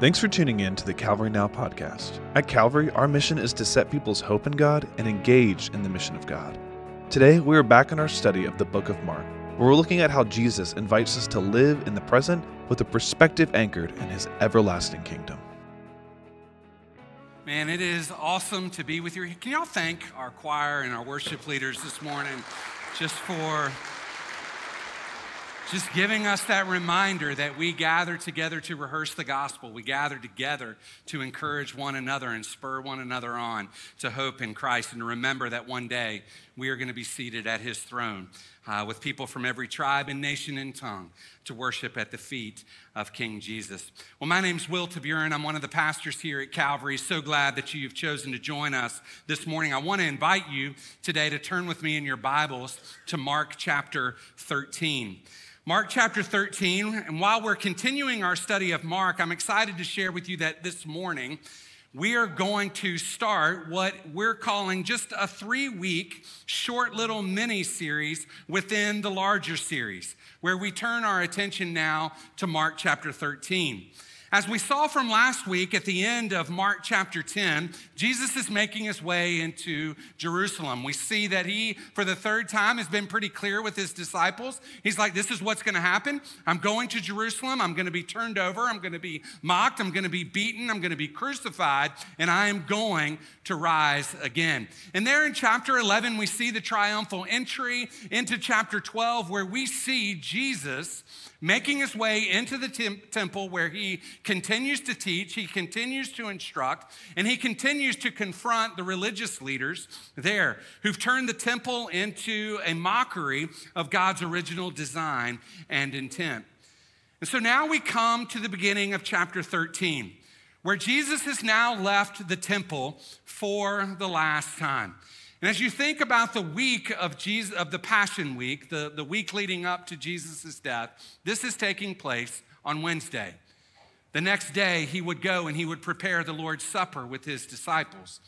Thanks for tuning in to the Calvary Now podcast. At Calvary, our mission is to set people's hope in God and engage in the mission of God. Today, we are back in our study of the book of Mark, where we're looking at how Jesus invites us to live in the present with a perspective anchored in his everlasting kingdom. Man, it is awesome to be with you. Can y'all thank our choir and our worship leaders this morning just for just giving us that reminder that we gather together to rehearse the gospel. We gather together to encourage one another and spur one another on to hope in Christ and to remember that one day we are going to be seated at his throne uh, with people from every tribe and nation and tongue to worship at the feet of King Jesus. Well, my name's Will Toburen. I'm one of the pastors here at Calvary. So glad that you've chosen to join us this morning. I want to invite you today to turn with me in your Bibles to Mark chapter 13. Mark chapter 13, and while we're continuing our study of Mark, I'm excited to share with you that this morning we are going to start what we're calling just a three week short little mini series within the larger series, where we turn our attention now to Mark chapter 13. As we saw from last week at the end of Mark chapter 10, Jesus is making his way into Jerusalem. We see that he, for the third time, has been pretty clear with his disciples. He's like, This is what's going to happen. I'm going to Jerusalem. I'm going to be turned over. I'm going to be mocked. I'm going to be beaten. I'm going to be crucified. And I am going to rise again. And there in chapter 11, we see the triumphal entry into chapter 12, where we see Jesus making his way into the temple where he continues to teach, he continues to instruct, and he continues to confront the religious leaders there who've turned the temple into a mockery of God's original design and intent. And so now we come to the beginning of chapter 13, where Jesus has now left the temple for the last time. And as you think about the week of Jesus, of the Passion Week, the, the week leading up to Jesus' death, this is taking place on Wednesday. The next day, he would go and he would prepare the Lord's Supper with his disciples.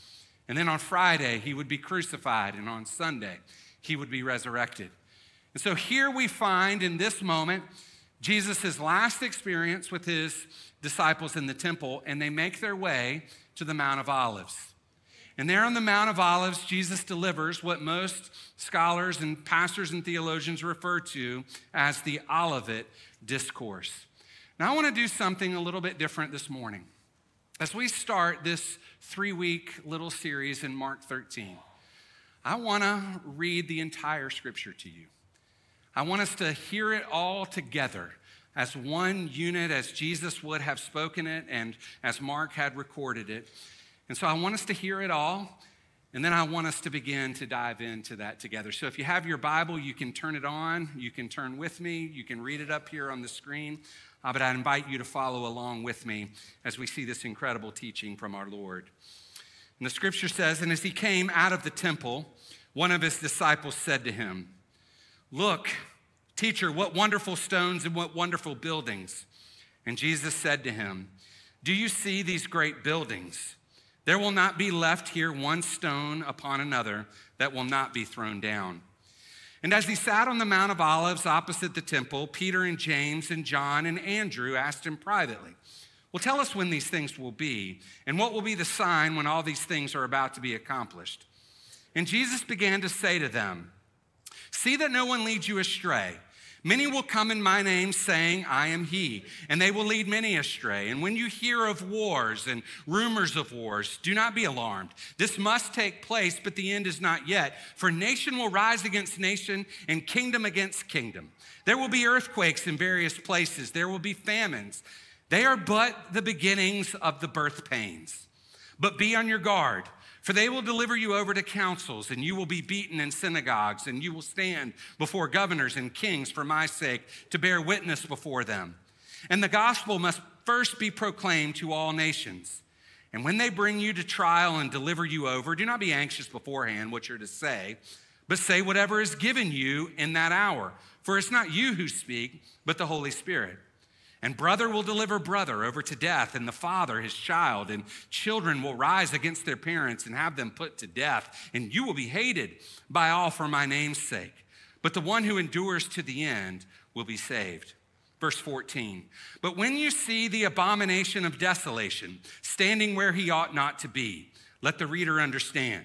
And then on Friday, he would be crucified. And on Sunday, he would be resurrected. And so here we find in this moment Jesus' last experience with his disciples in the temple, and they make their way to the Mount of Olives. And there on the Mount of Olives, Jesus delivers what most scholars and pastors and theologians refer to as the Olivet Discourse. Now, I want to do something a little bit different this morning. As we start this three week little series in Mark 13, I want to read the entire scripture to you. I want us to hear it all together as one unit, as Jesus would have spoken it and as Mark had recorded it. And so I want us to hear it all, and then I want us to begin to dive into that together. So if you have your Bible, you can turn it on, you can turn with me, you can read it up here on the screen. Uh, but I invite you to follow along with me as we see this incredible teaching from our Lord. And the scripture says, And as he came out of the temple, one of his disciples said to him, Look, teacher, what wonderful stones and what wonderful buildings. And Jesus said to him, Do you see these great buildings? There will not be left here one stone upon another that will not be thrown down. And as he sat on the Mount of Olives opposite the temple, Peter and James and John and Andrew asked him privately, Well, tell us when these things will be, and what will be the sign when all these things are about to be accomplished. And Jesus began to say to them, See that no one leads you astray. Many will come in my name saying, I am he, and they will lead many astray. And when you hear of wars and rumors of wars, do not be alarmed. This must take place, but the end is not yet. For nation will rise against nation and kingdom against kingdom. There will be earthquakes in various places, there will be famines. They are but the beginnings of the birth pains. But be on your guard. For they will deliver you over to councils, and you will be beaten in synagogues, and you will stand before governors and kings for my sake to bear witness before them. And the gospel must first be proclaimed to all nations. And when they bring you to trial and deliver you over, do not be anxious beforehand what you're to say, but say whatever is given you in that hour. For it's not you who speak, but the Holy Spirit. And brother will deliver brother over to death, and the father his child, and children will rise against their parents and have them put to death, and you will be hated by all for my name's sake. But the one who endures to the end will be saved. Verse 14. But when you see the abomination of desolation standing where he ought not to be, let the reader understand.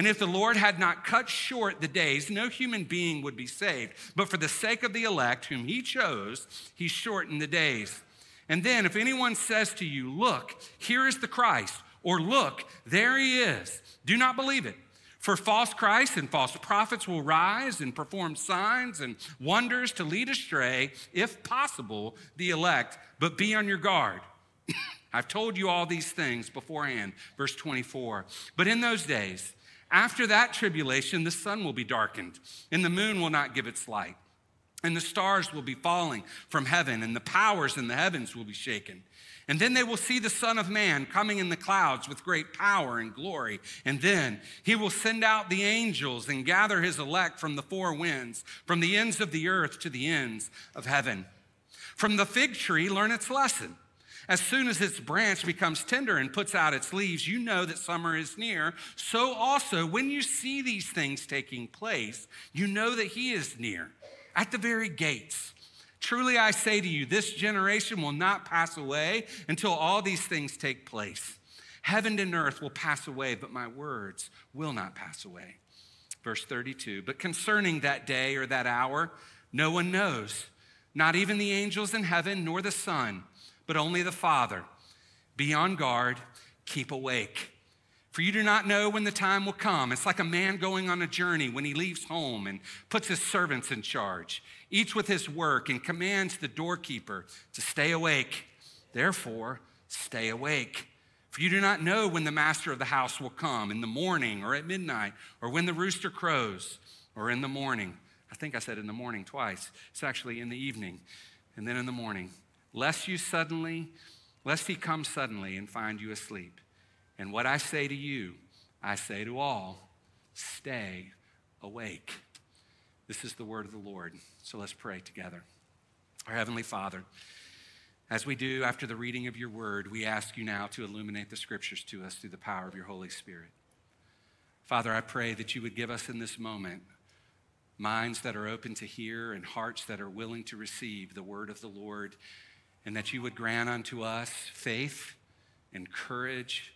And if the Lord had not cut short the days, no human being would be saved. But for the sake of the elect, whom he chose, he shortened the days. And then, if anyone says to you, Look, here is the Christ, or Look, there he is, do not believe it. For false Christs and false prophets will rise and perform signs and wonders to lead astray, if possible, the elect. But be on your guard. I've told you all these things beforehand. Verse 24. But in those days, after that tribulation, the sun will be darkened, and the moon will not give its light, and the stars will be falling from heaven, and the powers in the heavens will be shaken. And then they will see the Son of Man coming in the clouds with great power and glory. And then he will send out the angels and gather his elect from the four winds, from the ends of the earth to the ends of heaven. From the fig tree, learn its lesson. As soon as its branch becomes tender and puts out its leaves, you know that summer is near. So also, when you see these things taking place, you know that he is near, at the very gates. Truly I say to you, this generation will not pass away until all these things take place. Heaven and earth will pass away, but my words will not pass away. Verse 32 But concerning that day or that hour, no one knows, not even the angels in heaven, nor the Son but only the Father. Be on guard, keep awake. For you do not know when the time will come. It's like a man going on a journey when he leaves home and puts his servants in charge, each with his work, and commands the doorkeeper to stay awake. Therefore, stay awake. For you do not know when the master of the house will come, in the morning or at midnight, or when the rooster crows, or in the morning. I think I said in the morning twice. It's actually in the evening and then in the morning lest you suddenly, lest he come suddenly and find you asleep. And what I say to you, I say to all, stay awake. This is the word of the Lord. So let's pray together. Our Heavenly Father, as we do after the reading of your word, we ask you now to illuminate the scriptures to us through the power of your Holy Spirit. Father, I pray that you would give us in this moment minds that are open to hear and hearts that are willing to receive the word of the Lord and that you would grant unto us faith and courage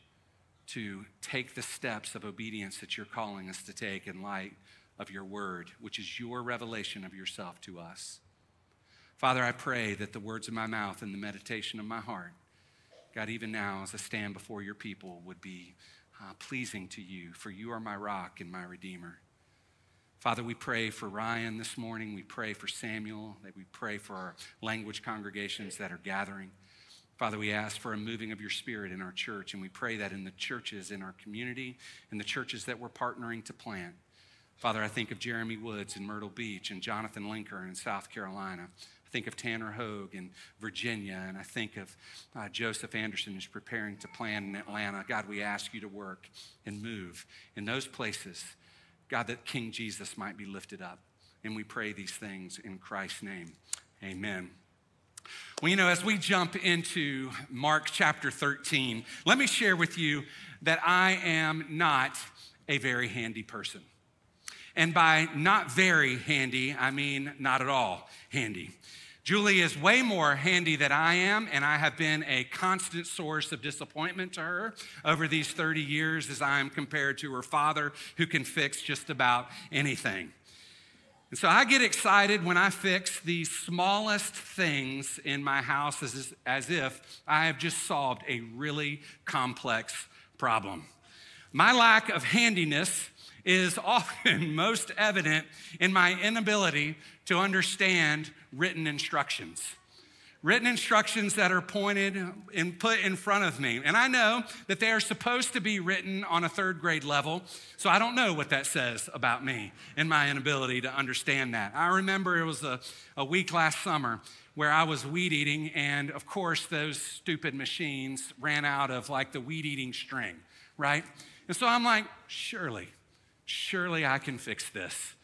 to take the steps of obedience that you're calling us to take in light of your word, which is your revelation of yourself to us. Father, I pray that the words of my mouth and the meditation of my heart, God, even now as I stand before your people, would be uh, pleasing to you, for you are my rock and my redeemer. Father, we pray for Ryan this morning. We pray for Samuel. That we pray for our language congregations that are gathering. Father, we ask for a moving of your spirit in our church, and we pray that in the churches in our community and the churches that we're partnering to plant. Father, I think of Jeremy Woods in Myrtle Beach and Jonathan Linker in South Carolina. I think of Tanner Hogue in Virginia, and I think of uh, Joseph Anderson who's preparing to plant in Atlanta. God, we ask you to work and move in those places God, that King Jesus might be lifted up. And we pray these things in Christ's name. Amen. Well, you know, as we jump into Mark chapter 13, let me share with you that I am not a very handy person. And by not very handy, I mean not at all handy. Julie is way more handy than I am, and I have been a constant source of disappointment to her over these 30 years as I am compared to her father, who can fix just about anything. And so I get excited when I fix the smallest things in my house as, as if I have just solved a really complex problem. My lack of handiness is often most evident in my inability to understand written instructions. written instructions that are pointed and put in front of me. And I know that they are supposed to be written on a third grade level, so I don't know what that says about me and my inability to understand that. I remember it was a, a week last summer where I was weed eating, and of course, those stupid machines ran out of like the weed eating string, right? And so I'm like, surely, surely I can fix this.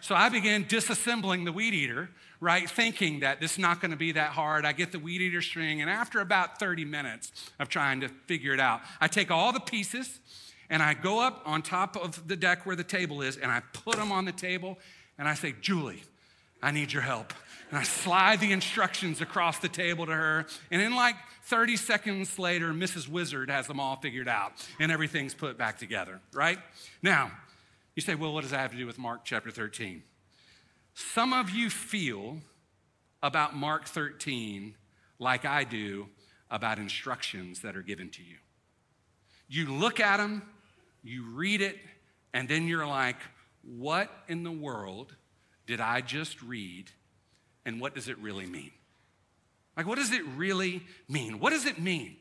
So I began disassembling the weed eater right? Thinking that this is not going to be that hard. I get the weed eater string, and after about 30 minutes of trying to figure it out, I take all the pieces and I go up on top of the deck where the table is, and I put them on the table, and I say, Julie, I need your help. And I slide the instructions across the table to her, and in like 30 seconds later, Mrs. Wizard has them all figured out, and everything's put back together, right? Now, you say, well, what does that have to do with Mark chapter 13? Some of you feel about Mark 13 like I do about instructions that are given to you. You look at them, you read it, and then you're like, what in the world did I just read? And what does it really mean? Like, what does it really mean? What does it mean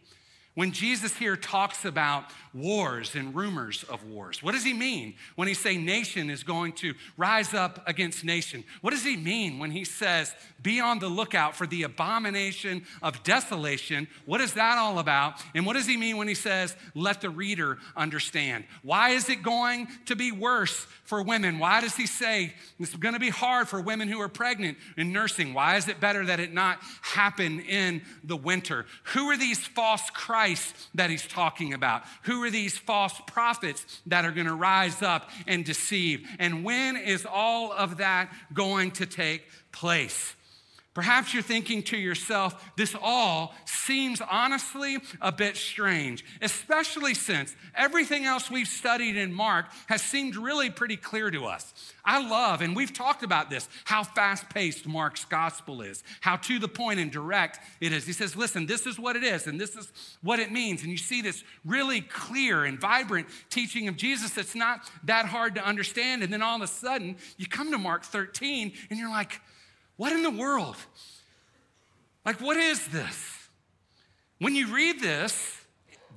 when Jesus here talks about wars and rumors of wars, what does he mean when he say nation is going to rise up against nation? What does he mean when he says be on the lookout for the abomination of desolation? What is that all about? And what does he mean when he says let the reader understand? Why is it going to be worse for women? Why does he say it's going to be hard for women who are pregnant and nursing? Why is it better that it not happen in the winter? Who are these false Christ Christ that he's talking about? Who are these false prophets that are going to rise up and deceive? And when is all of that going to take place? Perhaps you're thinking to yourself, this all seems honestly a bit strange, especially since everything else we've studied in Mark has seemed really pretty clear to us. I love, and we've talked about this, how fast paced Mark's gospel is, how to the point and direct it is. He says, listen, this is what it is, and this is what it means. And you see this really clear and vibrant teaching of Jesus that's not that hard to understand. And then all of a sudden, you come to Mark 13, and you're like, what in the world? Like, what is this? When you read this,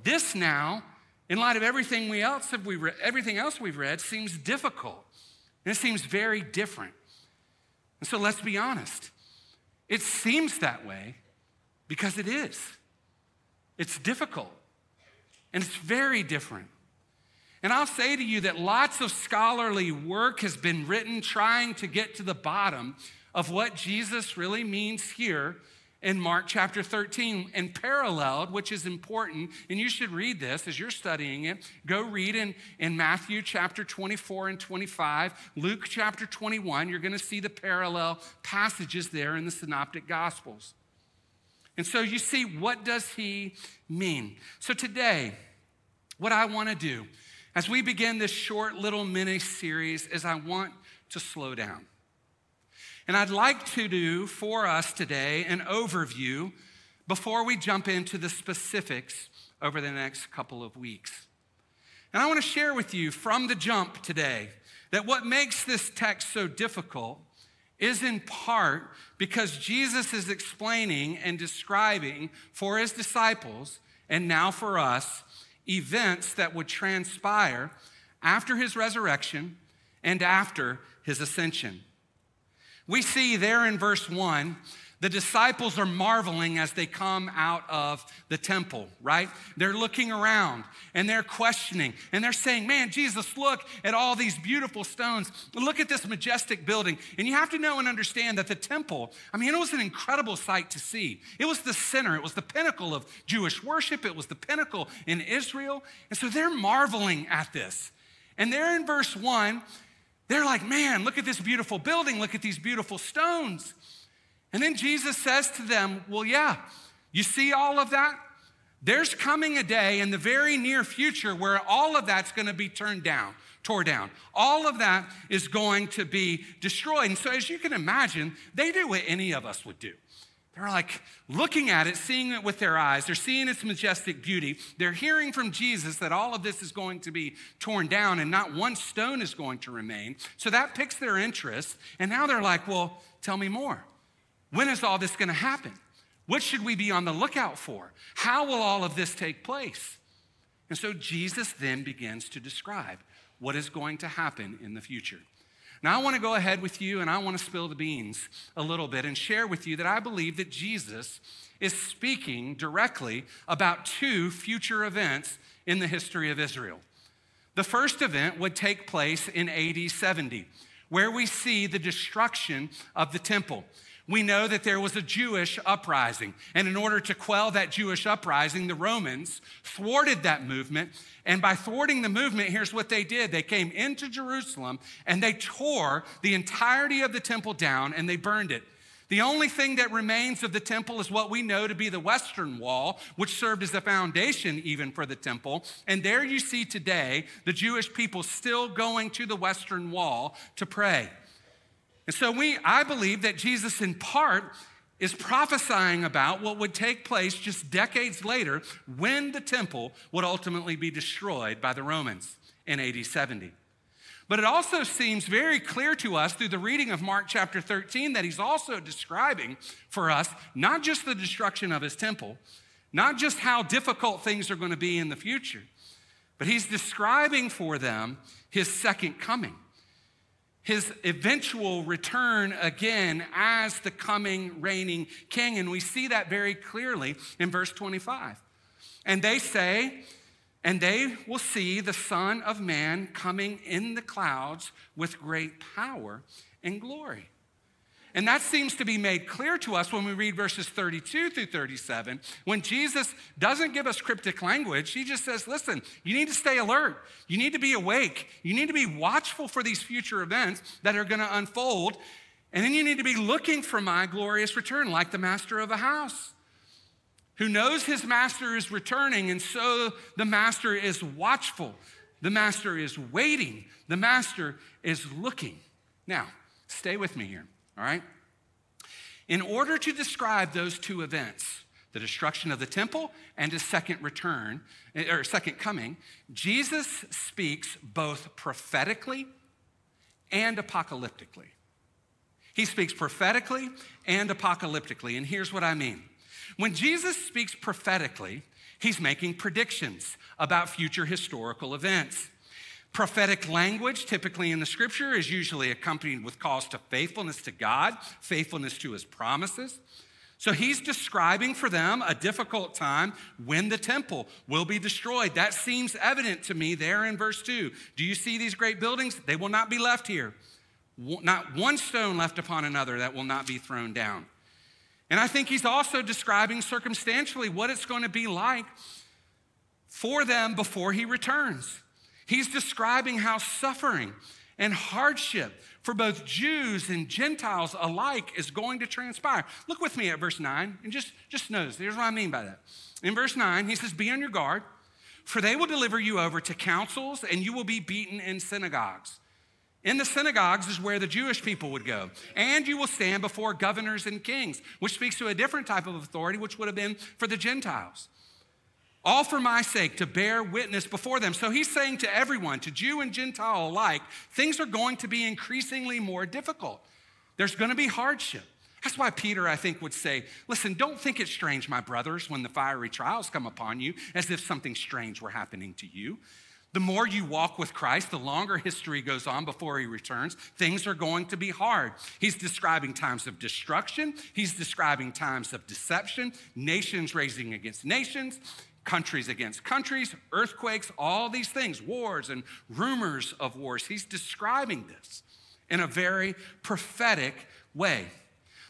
this now, in light of everything we else have we read, everything else we've read, seems difficult. And it seems very different. And so let's be honest. It seems that way because it is. It's difficult. And it's very different. And I'll say to you that lots of scholarly work has been written trying to get to the bottom of what Jesus really means here in Mark chapter 13 and paralleled, which is important. And you should read this as you're studying it. Go read in, in Matthew chapter 24 and 25, Luke chapter 21. You're going to see the parallel passages there in the Synoptic Gospels. And so you see, what does he mean? So today, what I want to do as we begin this short little mini series is I want to slow down. And I'd like to do for us today an overview before we jump into the specifics over the next couple of weeks. And I want to share with you from the jump today that what makes this text so difficult is in part because Jesus is explaining and describing for his disciples and now for us events that would transpire after his resurrection and after his ascension. We see there in verse 1 the disciples are marveling as they come out of the temple, right? They're looking around and they're questioning and they're saying, Man, Jesus, look at all these beautiful stones. Look at this majestic building. And you have to know and understand that the temple, I mean, it was an incredible sight to see. It was the center, it was the pinnacle of Jewish worship, it was the pinnacle in Israel. And so they're marveling at this. And there in verse 1, they're like, man, look at this beautiful building, look at these beautiful stones. And then Jesus says to them, well, yeah, you see all of that? There's coming a day in the very near future where all of that's going to be turned down, tore down. All of that is going to be destroyed. And so, as you can imagine, they do what any of us would do. They're like looking at it, seeing it with their eyes. They're seeing its majestic beauty. They're hearing from Jesus that all of this is going to be torn down and not one stone is going to remain. So that picks their interest. And now they're like, well, tell me more. When is all this going to happen? What should we be on the lookout for? How will all of this take place? And so Jesus then begins to describe what is going to happen in the future. Now, I want to go ahead with you and I want to spill the beans a little bit and share with you that I believe that Jesus is speaking directly about two future events in the history of Israel. The first event would take place in AD 70, where we see the destruction of the temple we know that there was a Jewish uprising. And in order to quell that Jewish uprising, the Romans thwarted that movement. And by thwarting the movement, here's what they did they came into Jerusalem and they tore the entirety of the temple down and they burned it. The only thing that remains of the temple is what we know to be the western wall, which served as the foundation even for the temple. And there you see today the Jewish people still going to the western wall to pray. And so we, I believe that Jesus, in part, is prophesying about what would take place just decades later when the temple would ultimately be destroyed by the Romans in AD 70. But it also seems very clear to us through the reading of Mark chapter 13 that he's also describing for us not just the destruction of his temple, not just how difficult things are going to be in the future, but he's describing for them his second coming his eventual return again as the coming reigning king. And we see that very clearly in verse 25. And they say, and they will see the Son of Man coming in the clouds with great power and glory. And that seems to be made clear to us when we read verses 32 through 37. When Jesus doesn't give us cryptic language, he just says, listen, you need to stay alert. You need to be awake. You need to be watchful for these future events that are going to unfold. And then you need to be looking for my glorious return, like the master of a house who knows his master is returning. And so the master is watchful, the master is waiting, the master is looking. Now, stay with me here all right? In order to describe those two events, the destruction of the temple and his second return, eh, or second coming, Jesus speaks both prophetically and apocalyptically. He speaks prophetically and apocalyptically, and here's what I mean. When Jesus speaks prophetically, he's making predictions about future historical events. Prophetic language, typically in the scripture, is usually accompanied with calls to faithfulness to God, faithfulness to his promises. So he's describing for them a difficult time when the temple will be destroyed. That seems evident to me there in verse 2. Do you see these great buildings? They will not be left here. Not one stone left upon another that will not be thrown down. And I think he's also describing circumstantially what it's going to be like for them before he returns. He's describing how suffering and hardship for both Jews and Gentiles alike is going to transpire. Look with me at verse 9 and just, just notice. Here's what I mean by that. In verse 9, he says, Be on your guard, for they will deliver you over to councils and you will be beaten in synagogues. In the synagogues is where the Jewish people would go. And you will stand before governors and kings, which speaks to a different type of authority, which would have been for the Gentiles all for my sake to bear witness before them. So he's saying to everyone, to Jew and Gentile alike, things are going to be increasingly more difficult. There's going to be hardship. That's why Peter, I think, would say, Listen, don't think it's strange, my brothers, when the fiery trials come upon you, as if something strange were happening to you. The more you walk with Christ, the longer history goes on before he returns, things are going to be hard. He's describing times of destruction, he's describing times of deception, nations raising against nations countries against countries, earthquakes, all these things, wars and rumors of wars. He's describing this in a very prophetic way.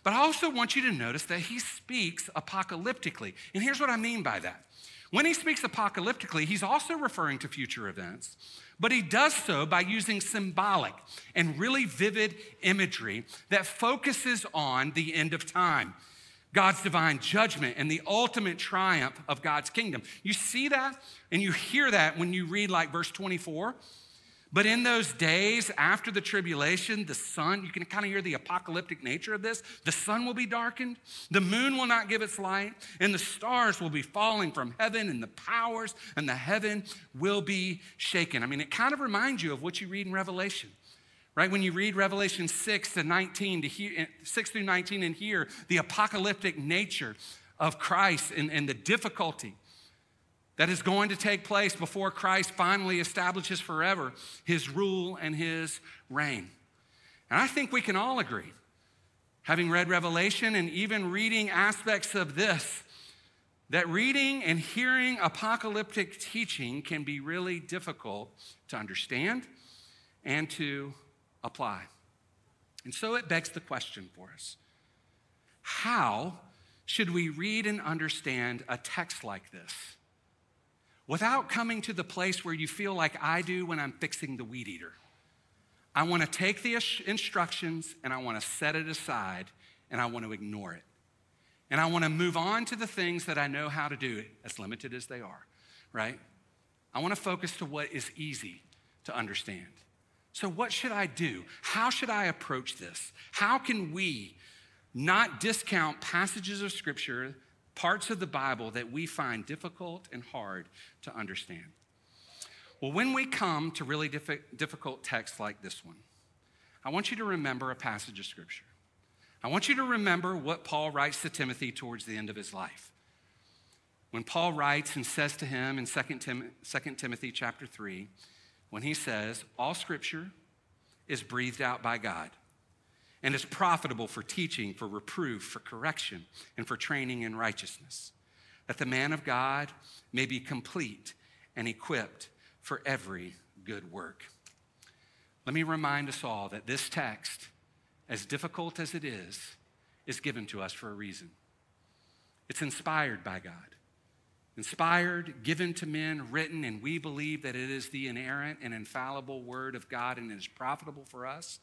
But I also want you to notice that he speaks apocalyptically. And here's what I mean by that. When he speaks apocalyptically, he's also referring to future events, but he does so by using symbolic and really vivid imagery that focuses on the end of time. God's divine judgment and the ultimate triumph of God's kingdom. You see that and you hear that when you read like verse 24. But in those days after the tribulation, the sun, you can kind of hear the apocalyptic nature of this. The sun will be darkened, the moon will not give its light, and the stars will be falling from heaven, and the powers and the heaven will be shaken. I mean, it kind of reminds you of what you read in Revelation right? When you read Revelation 6 to 19, to hear, eh, 6 through 19 and hear the apocalyptic nature of Christ and, and the difficulty that is going to take place before Christ finally establishes forever his rule and his reign. And I think we can all agree, having read Revelation and even reading aspects of this, that reading and hearing apocalyptic teaching can be really difficult to understand and to apply. And so it begs the question for us how should we read and understand a text like this without coming to the place where you feel like I do when I'm fixing the weed eater? I want to take the instructions and I want to set it aside and I want to ignore it. And I want to move on to the things that I know how to do, as limited as they are, right? I want to focus to what is easy to understand. So, what should I do? How should I approach this? How can we not discount passages of Scripture, parts of the Bible that we find difficult and hard to understand? Well, when we come to really difficult texts like this one, I want you to remember a passage of Scripture. I want you to remember what Paul writes to Timothy towards the end of his life. When Paul writes and says to him in 2, Tim- 2 Timothy chapter 3, when he says, All scripture is breathed out by God and is profitable for teaching, for reproof, for correction, and for training in righteousness, that the man of God may be complete and equipped for every good work. Let me remind us all that this text, as difficult as it is, is given to us for a reason. It's inspired by God. Inspired, given to men, written, and we believe that it is the inerrant and infallible word of God and is profitable for us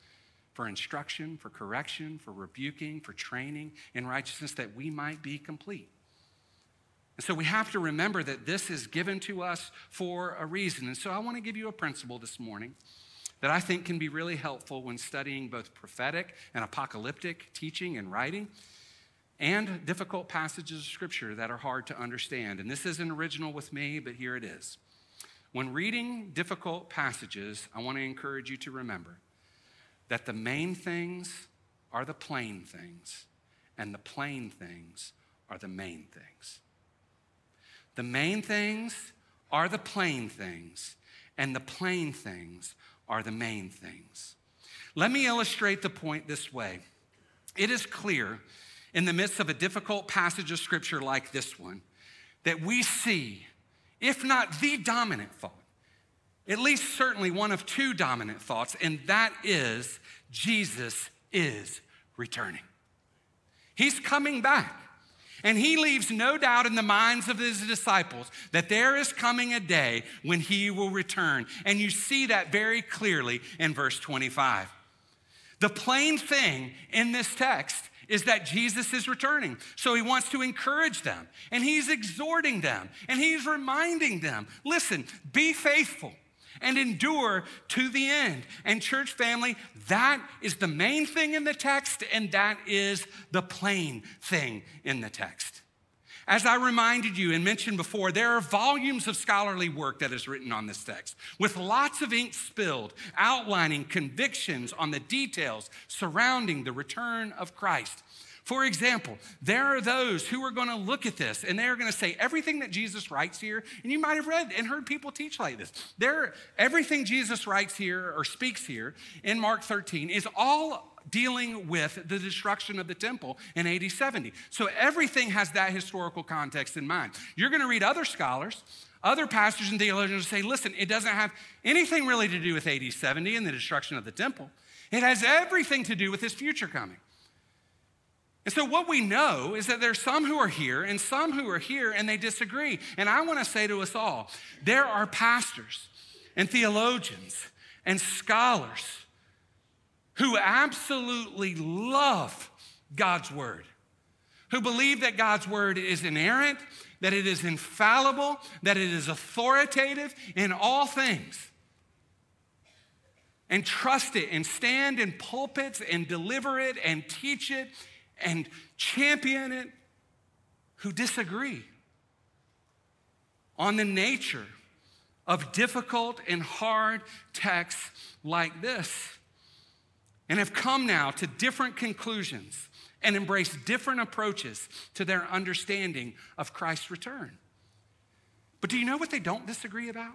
for instruction, for correction, for rebuking, for training in righteousness, that we might be complete. And so we have to remember that this is given to us for a reason. And so I want to give you a principle this morning that I think can be really helpful when studying both prophetic and apocalyptic teaching and writing and difficult passages of scripture that are hard to understand. And this isn't original with me, but here it is. When reading difficult passages, I want to encourage you to remember that the main things are the plain things, and the plain things are the main things. The main things are the plain things, and the plain things are the main things. Let me illustrate the point this way. It is clear in the midst of a difficult passage of scripture like this one that we see, if not the dominant thought, at least certainly one of two dominant thoughts, and that is Jesus is returning. He's coming back. And he leaves no doubt in the minds of his disciples that there is coming a day when he will return. And you see that very clearly in verse 25. The plain thing in this text is that Jesus is returning. So he wants to encourage them and he's exhorting them and he's reminding them listen, be faithful and endure to the end. And, church family, that is the main thing in the text, and that is the plain thing in the text. As I reminded you and mentioned before, there are volumes of scholarly work that is written on this text, with lots of ink spilled, outlining convictions on the details surrounding the return of Christ. For example, there are those who are going to look at this and they're going to say everything that Jesus writes here, and you might have read and heard people teach like this. There, everything Jesus writes here or speaks here in Mark 13 is all dealing with the destruction of the temple in AD 70. So everything has that historical context in mind. You're going to read other scholars, other pastors and theologians say, listen, it doesn't have anything really to do with AD 70 and the destruction of the temple. It has everything to do with his future coming. And so, what we know is that there's some who are here and some who are here and they disagree. And I want to say to us all there are pastors and theologians and scholars who absolutely love God's word, who believe that God's word is inerrant, that it is infallible, that it is authoritative in all things. And trust it and stand in pulpits and deliver it and teach it and champion it who disagree on the nature of difficult and hard texts like this and have come now to different conclusions and embrace different approaches to their understanding of Christ's return. But do you know what they don't disagree about?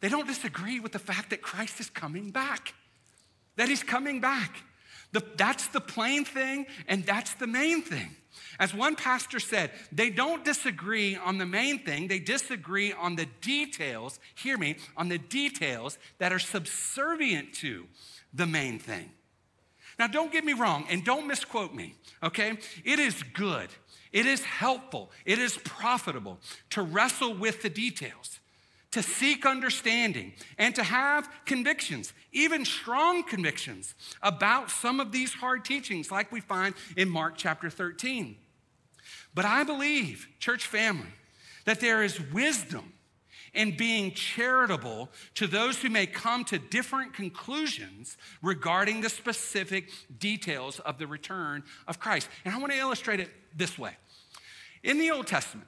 They don't disagree with the fact that Christ is coming back, that he's coming back. The, that's the plain thing, and that's the main thing. As one pastor said, they don't disagree on the main thing, they disagree on the details, hear me, on the details that are subservient to the main thing. Now, don't get me wrong and don't misquote me, okay? It is good, it is helpful, it is profitable to wrestle with the details, to seek understanding, and to have convictions, even strong convictions, about some of these hard teachings, like we find in Mark chapter 13. But I believe, church family, that there is wisdom in being charitable to those who may come to different conclusions regarding the specific details of the return of Christ. And I want to illustrate it this way. In the Old Testament,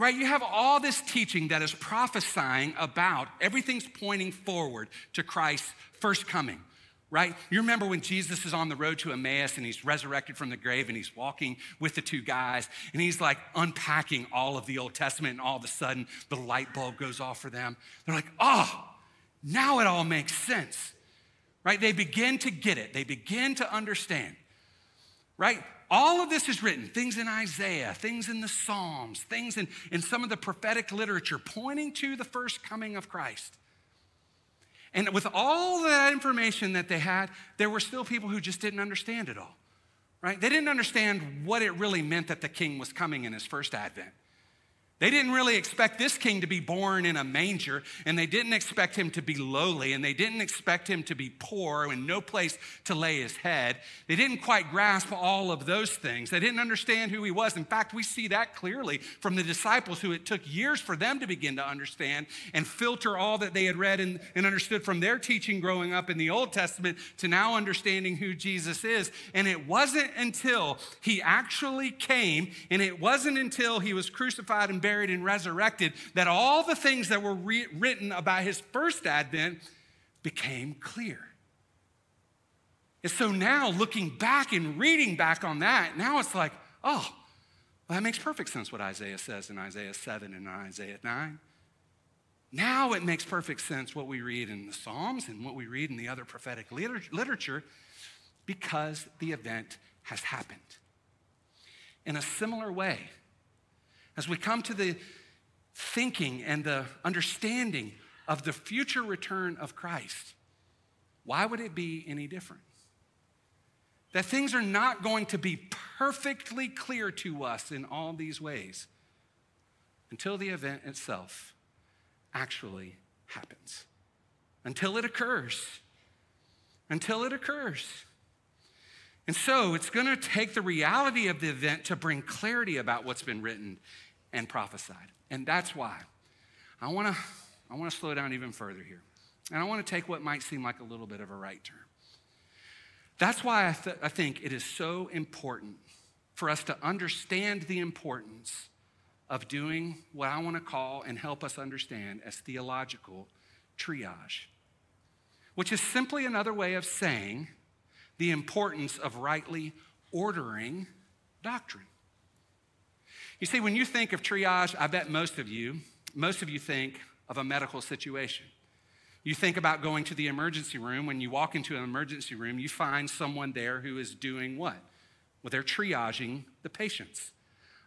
right, you have all this teaching that is prophesying about everything's pointing forward to Christ's first coming right? You remember when Jesus is on the road to Emmaus and he's resurrected from the grave and he's walking with the two guys and he's like unpacking all of the Old Testament and all of a sudden the light bulb goes off for them. They're like, oh, now it all makes sense, right? They begin to get it, they begin to understand, right? All of this is written, things in Isaiah, things in the Psalms, things in, in some of the prophetic literature pointing to the first coming of Christ. And with all that information that they had, there were still people who just didn't understand it all, right? They didn't understand what it really meant that the king was coming in his first advent. They didn't really expect this king to be born in a manger, and they didn't expect him to be lowly, and they didn't expect him to be poor and no place to lay his head. They didn't quite grasp all of those things. They didn't understand who he was. In fact, we see that clearly from the disciples, who it took years for them to begin to understand and filter all that they had read and, and understood from their teaching growing up in the Old Testament to now understanding who Jesus is. And it wasn't until he actually came, and it wasn't until he was crucified and buried buried, and resurrected, that all the things that were re- written about his first advent became clear. And so now, looking back and reading back on that, now it's like, oh, well, that makes perfect sense what Isaiah says in Isaiah 7 and Isaiah 9. Now it makes perfect sense what we read in the Psalms and what we read in the other prophetic literature because the event has happened. In a similar way, as we come to the thinking and the understanding of the future return of Christ, why would it be any different? That things are not going to be perfectly clear to us in all these ways until the event itself actually happens, until it occurs. Until it occurs. And so it's going to take the reality of the event to bring clarity about what's been written and prophesied. And that's why I want to I want to slow down even further here. And I want to take what might seem like a little bit of a right turn. That's why I, th- I think it is so important for us to understand the importance of doing what I want to call and help us understand as theological triage, which is simply another way of saying the importance of rightly ordering doctrine. You see, when you think of triage, I bet most of you, most of you think of a medical situation. You think about going to the emergency room. When you walk into an emergency room, you find someone there who is doing what? Well, they're triaging the patients.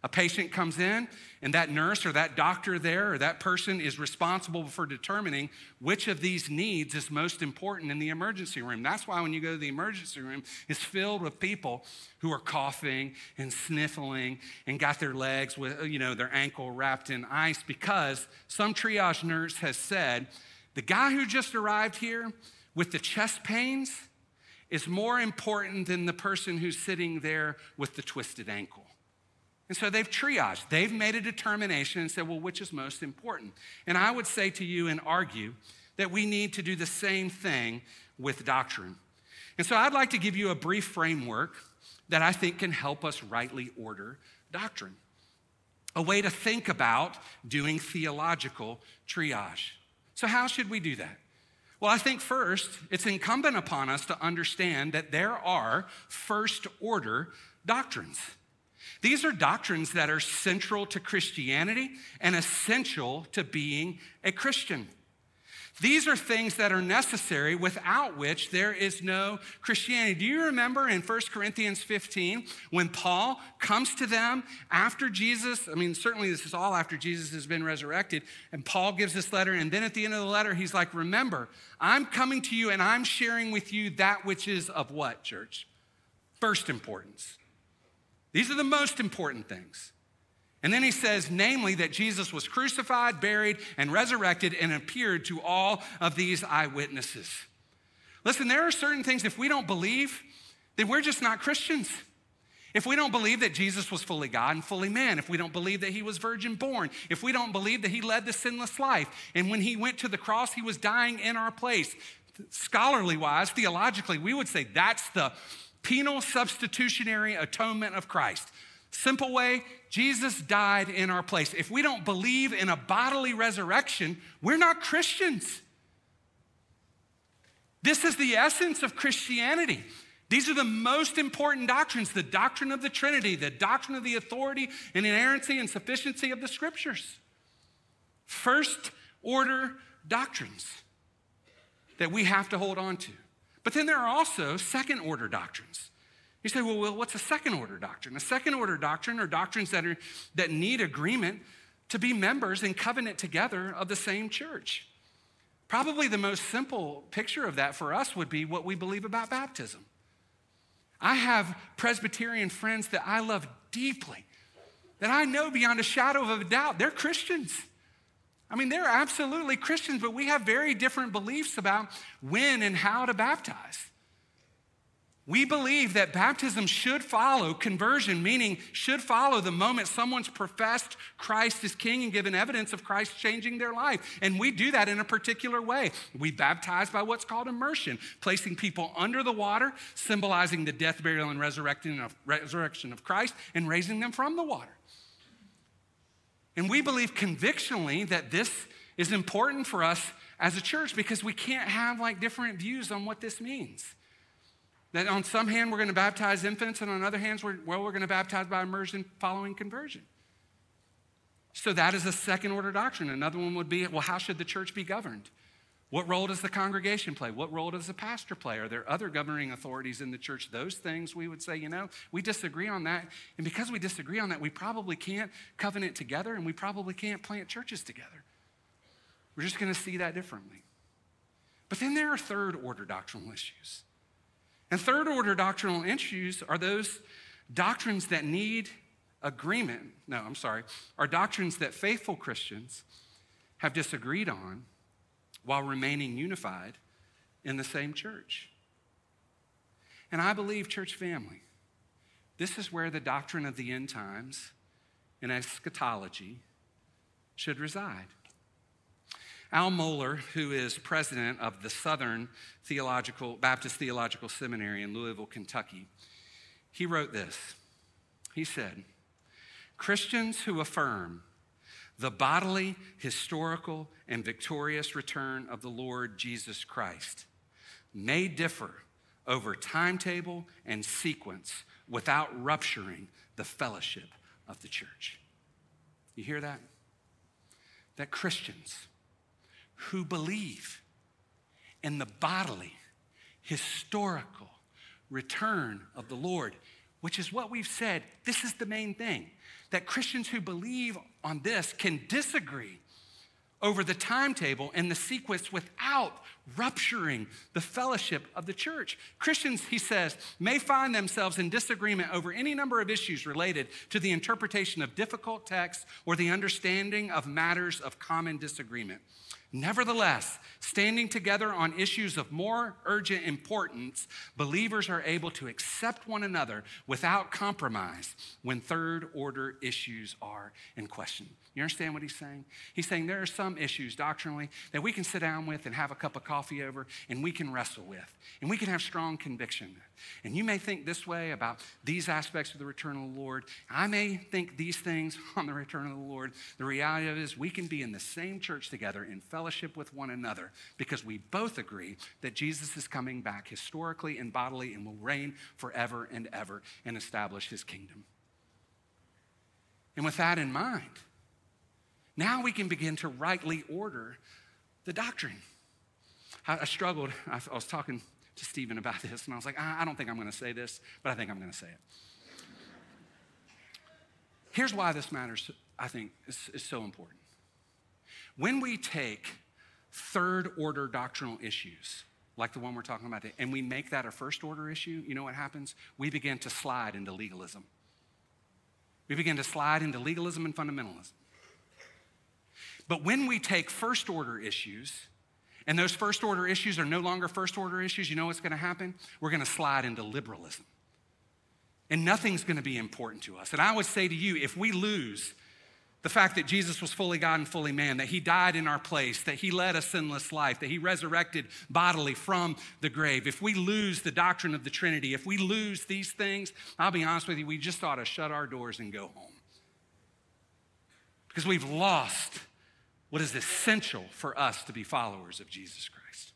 A patient comes in, and that nurse or that doctor there or that person is responsible for determining which of these needs is most important in the emergency room. That's why when you go to the emergency room, it's filled with people who are coughing and sniffling and got their legs with, you know, their ankle wrapped in ice because some triage nurse has said, the guy who just arrived here with the chest pains is more important than the person who's sitting there with the twisted ankle. And so they've triaged, they've made a determination and said, well, which is most important? And I would say to you and argue that we need to do the same thing with doctrine. And so I'd like to give you a brief framework that I think can help us rightly order doctrine. A way to think about doing theological triage. So, how should we do that? Well, I think first, it's incumbent upon us to understand that there are first order doctrines. These are doctrines that are central to Christianity and essential to being a Christian. These are things that are necessary without which there is no Christianity. Do you remember in 1 Corinthians 15 when Paul comes to them after Jesus? I mean, certainly this is all after Jesus has been resurrected. And Paul gives this letter. And then at the end of the letter, he's like, Remember, I'm coming to you and I'm sharing with you that which is of what, church? First importance. These are the most important things. And then he says, namely, that Jesus was crucified, buried, and resurrected and appeared to all of these eyewitnesses. Listen, there are certain things, if we don't believe, then we're just not Christians. If we don't believe that Jesus was fully God and fully man, if we don't believe that he was virgin born, if we don't believe that he led the sinless life, and when he went to the cross, he was dying in our place, scholarly wise, theologically, we would say that's the penal substitutionary atonement of Christ. Simple way, Jesus died in our place. If we don't believe in a bodily resurrection, we're not Christians. This is the essence of Christianity. These are the most important doctrines the doctrine of the Trinity, the doctrine of the authority and inerrancy and sufficiency of the scriptures. First order doctrines that we have to hold on to. But then there are also second order doctrines. You say, well, well, what's a second order doctrine? A second order doctrine are doctrines that, are, that need agreement to be members in covenant together of the same church. Probably the most simple picture of that for us would be what we believe about baptism. I have Presbyterian friends that I love deeply, that I know beyond a shadow of a doubt they're Christians. I mean, they're absolutely Christians, but we have very different beliefs about when and how to baptize. We believe that baptism should follow conversion, meaning should follow the moment someone's professed Christ as king and given evidence of Christ changing their life. And we do that in a particular way. We baptize by what's called immersion, placing people under the water, symbolizing the death, burial, and resurrection of, Christ, and raising them from the water. And we believe convictionally that this is important for us as a church because we can't have like different views on what this means. That on some hand, we're going to baptize infants, and on other hands, we're, well, we're going to baptize by immersion following conversion. So that is a second order doctrine. Another one would be well, how should the church be governed? What role does the congregation play? What role does the pastor play? Are there other governing authorities in the church? Those things we would say, you know, we disagree on that. And because we disagree on that, we probably can't covenant together and we probably can't plant churches together. We're just going to see that differently. But then there are third order doctrinal issues. And third order doctrinal issues are those doctrines that need agreement. No, I'm sorry, are doctrines that faithful Christians have disagreed on while remaining unified in the same church. And I believe, church family, this is where the doctrine of the end times and eschatology should reside. Al Mohler, who is president of the Southern Theological, Baptist Theological Seminary in Louisville, Kentucky, he wrote this. He said, Christians who affirm the bodily, historical, and victorious return of the Lord Jesus Christ may differ over timetable and sequence without rupturing the fellowship of the church. You hear that? That Christians who believe in the bodily, historical return of the Lord, which is what we've said. This is the main thing that Christians who believe on this can disagree over the timetable and the sequence without rupturing the fellowship of the church. Christians, he says, may find themselves in disagreement over any number of issues related to the interpretation of difficult texts or the understanding of matters of common disagreement. Nevertheless, standing together on issues of more urgent importance, believers are able to accept one another without compromise when third order issues are in question. You understand what he's saying? He's saying there are some issues doctrinally that we can sit down with and have a cup of coffee over and we can wrestle with and we can have strong conviction. And you may think this way about these aspects of the return of the Lord. I may think these things on the return of the Lord. The reality of it is we can be in the same church together in fellowship with one another because we both agree that Jesus is coming back historically and bodily and will reign forever and ever and establish his kingdom. And with that in mind, now we can begin to rightly order the doctrine. I, struggled. I, I, was talking to Stephen about this, and I was like, I, I don't think I'm going to say this, but I think I'm going to say it. Here's why this matters, I think, is, is so important. When we take third order doctrinal issues, like the one we're talking about today, and we make that a first order issue, you know what happens? We begin to slide into legalism. We begin to slide into legalism and fundamentalism. But when we take first order issues, and those first order issues are no longer first order issues, you know what's to happen? We're to slide into liberalism. And nothing's to be important to us. And I would say to you, if we lose the fact that Jesus was fully God and fully man, that he died in our place, that he led a sinless life, that he resurrected bodily from the grave, if we lose the doctrine of the Trinity, if we lose these things, I'll be honest with you, we just ought to shut our doors and go home. Because we've lost what is essential for us to be followers of Jesus Christ.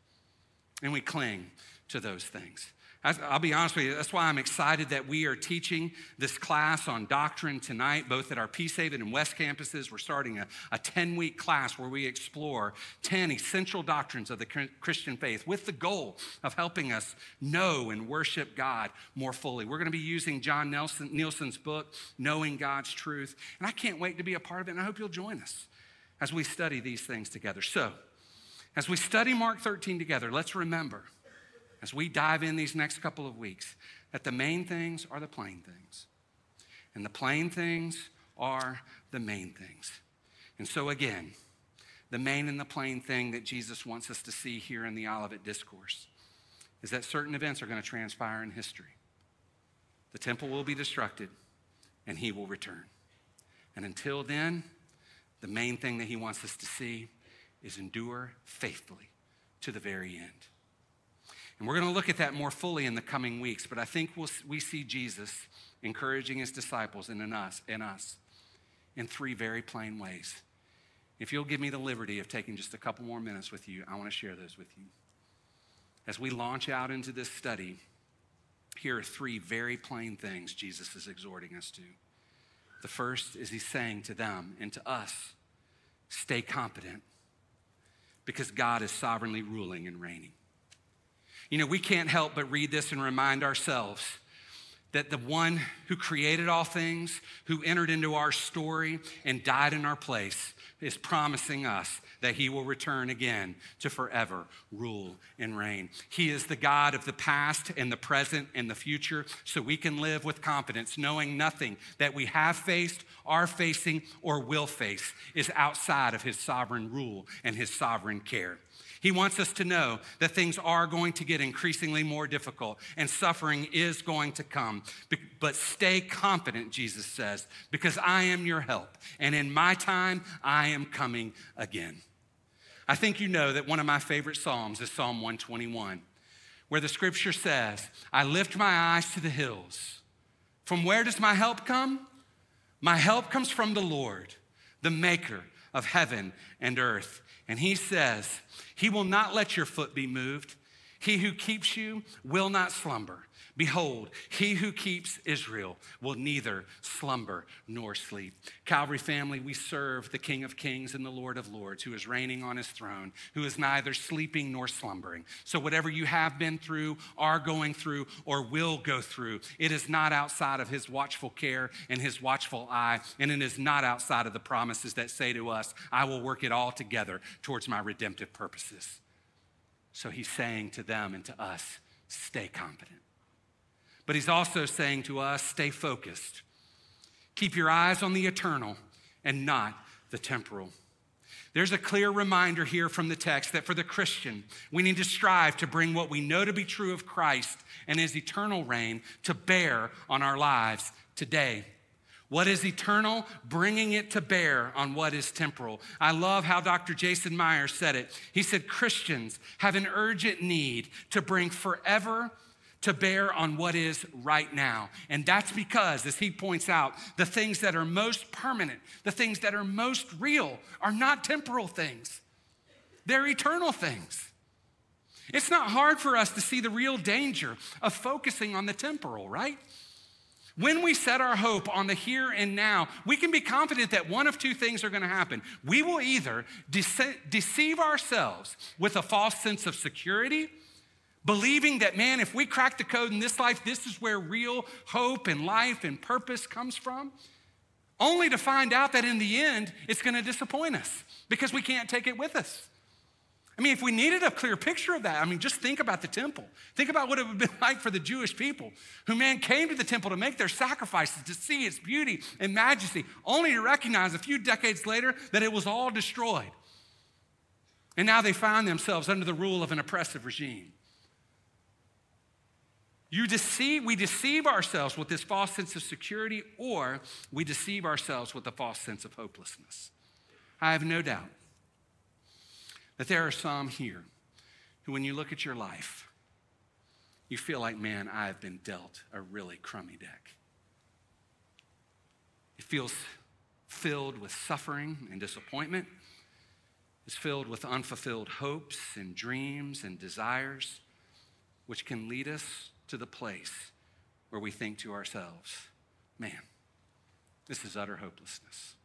And we cling to those things. I'll be honest with you, that's why I'm excited that we are teaching this class on doctrine tonight, both at our Peacehaven and West campuses. We're starting a, a 10 week class where we explore 10 essential doctrines of the Christian faith with the goal of helping us know and worship God more fully. We're going to be using John Nelson, Nielson's book, Knowing God's Truth. And I can't wait to be a part of it, and I hope you'll join us as we study these things together. So, as we study Mark 13 together, let's remember, as we dive in these next couple of weeks, that the main things are the plain things. And the plain things are the main things. And so, again, the main and the plain thing that Jesus wants us to see here in the Olivet Discourse is that certain events are going to transpire in history. The temple will be destructed, and he will return. And until then, the main thing that he wants us to see is endure faithfully to the very end. And we're going to look at that more fully in the coming weeks, but I think we'll, we see Jesus encouraging his disciples and in us, in us in three very plain ways. If you'll give me the liberty of taking just a couple more minutes with you, I want to share those with you. As we launch out into this study, here are three very plain things Jesus is exhorting us to. The first is he's saying to them and to us, stay competent because God is sovereignly ruling and reigning. You know, we can't help but read this and remind ourselves that the one who created all things, who entered into our story and died in our place, is promising us that he will return again to forever rule and reign. He is the God of the past and the present and the future, so we can live with confidence, knowing nothing that we have faced, are facing, or will face is outside of his sovereign rule and his sovereign care. He wants us to know that things are going to get increasingly more difficult and suffering is going to come. But stay confident, Jesus says, because I am your help. And in my time, I am coming again. I think you know that one of my favorite Psalms is Psalm 121, where the scripture says, I lift my eyes to the hills. From where does my help come? My help comes from the Lord, the maker of heaven and earth. And he says, He will not let your foot be moved. He who keeps you will not slumber. Behold, he who keeps Israel will neither slumber nor sleep. Calvary family, we serve the King of Kings and the Lord of Lords, who is reigning on his throne, who is neither sleeping nor slumbering. So, whatever you have been through, are going through, or will go through, it is not outside of his watchful care and his watchful eye, and it is not outside of the promises that say to us, I will work it all together towards my redemptive purposes. So, he's saying to them and to us, stay confident. But he's also saying to us stay focused. Keep your eyes on the eternal and not the temporal. There's a clear reminder here from the text that for the Christian, we need to strive to bring what we know to be true of Christ and his eternal reign to bear on our lives today. What is eternal, bringing it to bear on what is temporal. I love how Dr. Jason Meyer said it. He said Christians have an urgent need to bring forever to bear on what is right now. And that's because, as he points out, the things that are most permanent, the things that are most real, are not temporal things, they're eternal things. It's not hard for us to see the real danger of focusing on the temporal, right? When we set our hope on the here and now, we can be confident that one of two things are going to happen. We will either dece- deceive ourselves with a false sense of security, believing that, man, if we crack the code in this life, this is where real hope and life and purpose comes from, only to find out that in the end, it's going to disappoint us because we can't take it with us. I mean, if we needed a clear picture of that, I mean, just think about the temple. Think about what it would have been like for the Jewish people who, man, came to the temple to make their sacrifices, to see its beauty and majesty, only to recognize a few decades later that it was all destroyed. And now they find themselves under the rule of an oppressive regime. You deceive, we deceive ourselves with this false sense of security, or we deceive ourselves with a false sense of hopelessness. I have no doubt that there are some here who, when you look at your life, you feel like, man, I've been dealt a really crummy deck. It feels filled with suffering and disappointment. It's filled with unfulfilled hopes and dreams and desires, which can lead us to the place where we think to ourselves, man, this is utter hopelessness.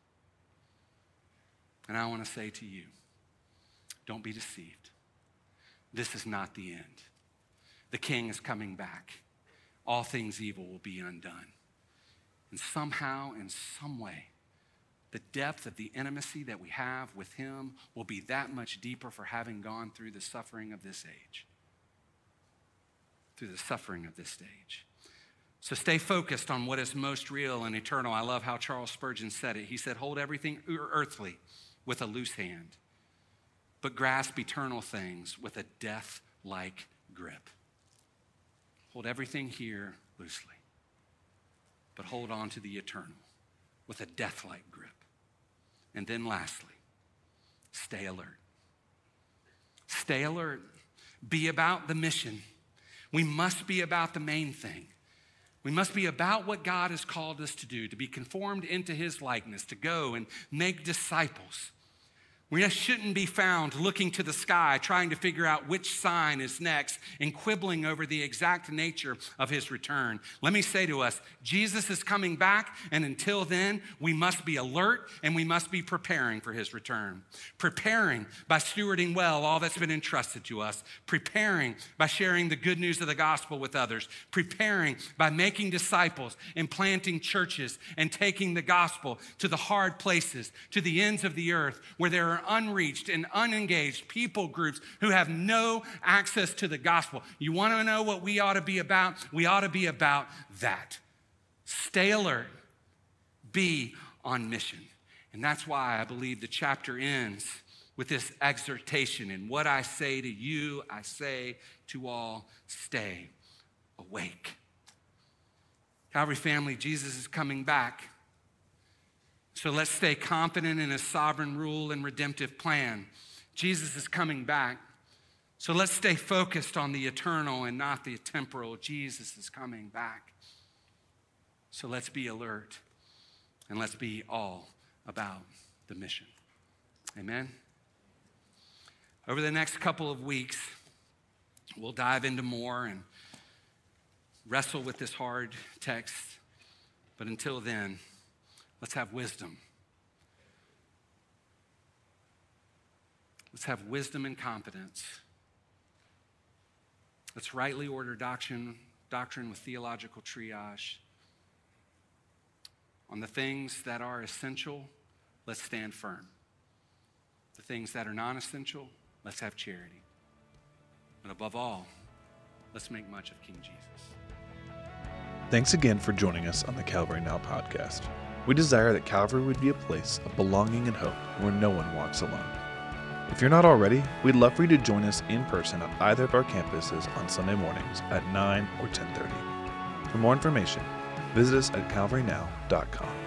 And I want to say to you, don't be deceived. This is not the end. The king is coming back. All things evil will be undone. And somehow, in some way, the depth of the intimacy that we have with him will be that much deeper for having gone through the suffering of this age. Through the suffering of this stage. So stay focused on what is most real and eternal. I love how Charles Spurgeon said it. He said, Hold everything earthly with a loose hand but grasp eternal things with a death like grip. Hold everything here loosely, but hold on to the eternal with a death like grip. And then lastly, stay alert. Stay alert. Be about the mission. We must be about the main thing. We must be about what God has called us to do, to be conformed into his likeness, to go and make disciples we shouldn't be found looking to the sky, trying to figure out which sign is next and quibbling over the exact nature of his return. Let me say to us Jesus is coming back, and until then, we must be alert and we must be preparing for his return. Preparing by stewarding well all that's been entrusted to us, preparing by sharing the good news of the gospel with others, preparing by making disciples and planting churches and taking the gospel to the hard places, to the ends of the earth where there are unreached and unengaged people groups who have no access to the gospel. You want to know what we ought to be about? We ought to be about that. Stay alert, be on mission. And that's why I believe the chapter ends with this exhortation. And what I say to you, I say to all stay awake. Calvary family, Jesus is coming back. So let's stay confident in his sovereign rule and redemptive plan. Jesus is coming back. So let's stay focused on the eternal and not the temporal. Jesus is coming back. So let's be alert and let's be all about the mission. Amen. Over the next couple of weeks, we'll dive into more and wrestle with this hard text. But until then, Let's have wisdom. Let's have wisdom and confidence. Let's rightly order doctrine, doctrine with theological triage. On the things that are essential, let's stand firm. The things that are non essential, let's have charity. But above all, let's make much of King Jesus. Thanks again for joining us on the Calvary Now podcast. We desire that Calvary would be a place of belonging and hope where no one walks alone. If you're not already, we'd love for you to join us in person at either of our campuses on Sunday mornings at 9 or 10:30. For more information, visit us at calvarynow.com.